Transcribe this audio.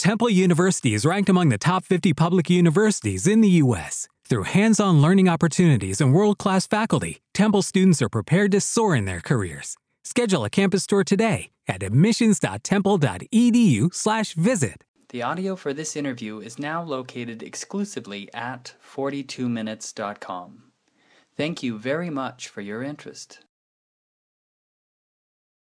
Temple University is ranked among the top 50 public universities in the U.S. Through hands on learning opportunities and world class faculty, Temple students are prepared to soar in their careers. Schedule a campus tour today at admissions.temple.edu/slash visit. The audio for this interview is now located exclusively at 42minutes.com. Thank you very much for your interest.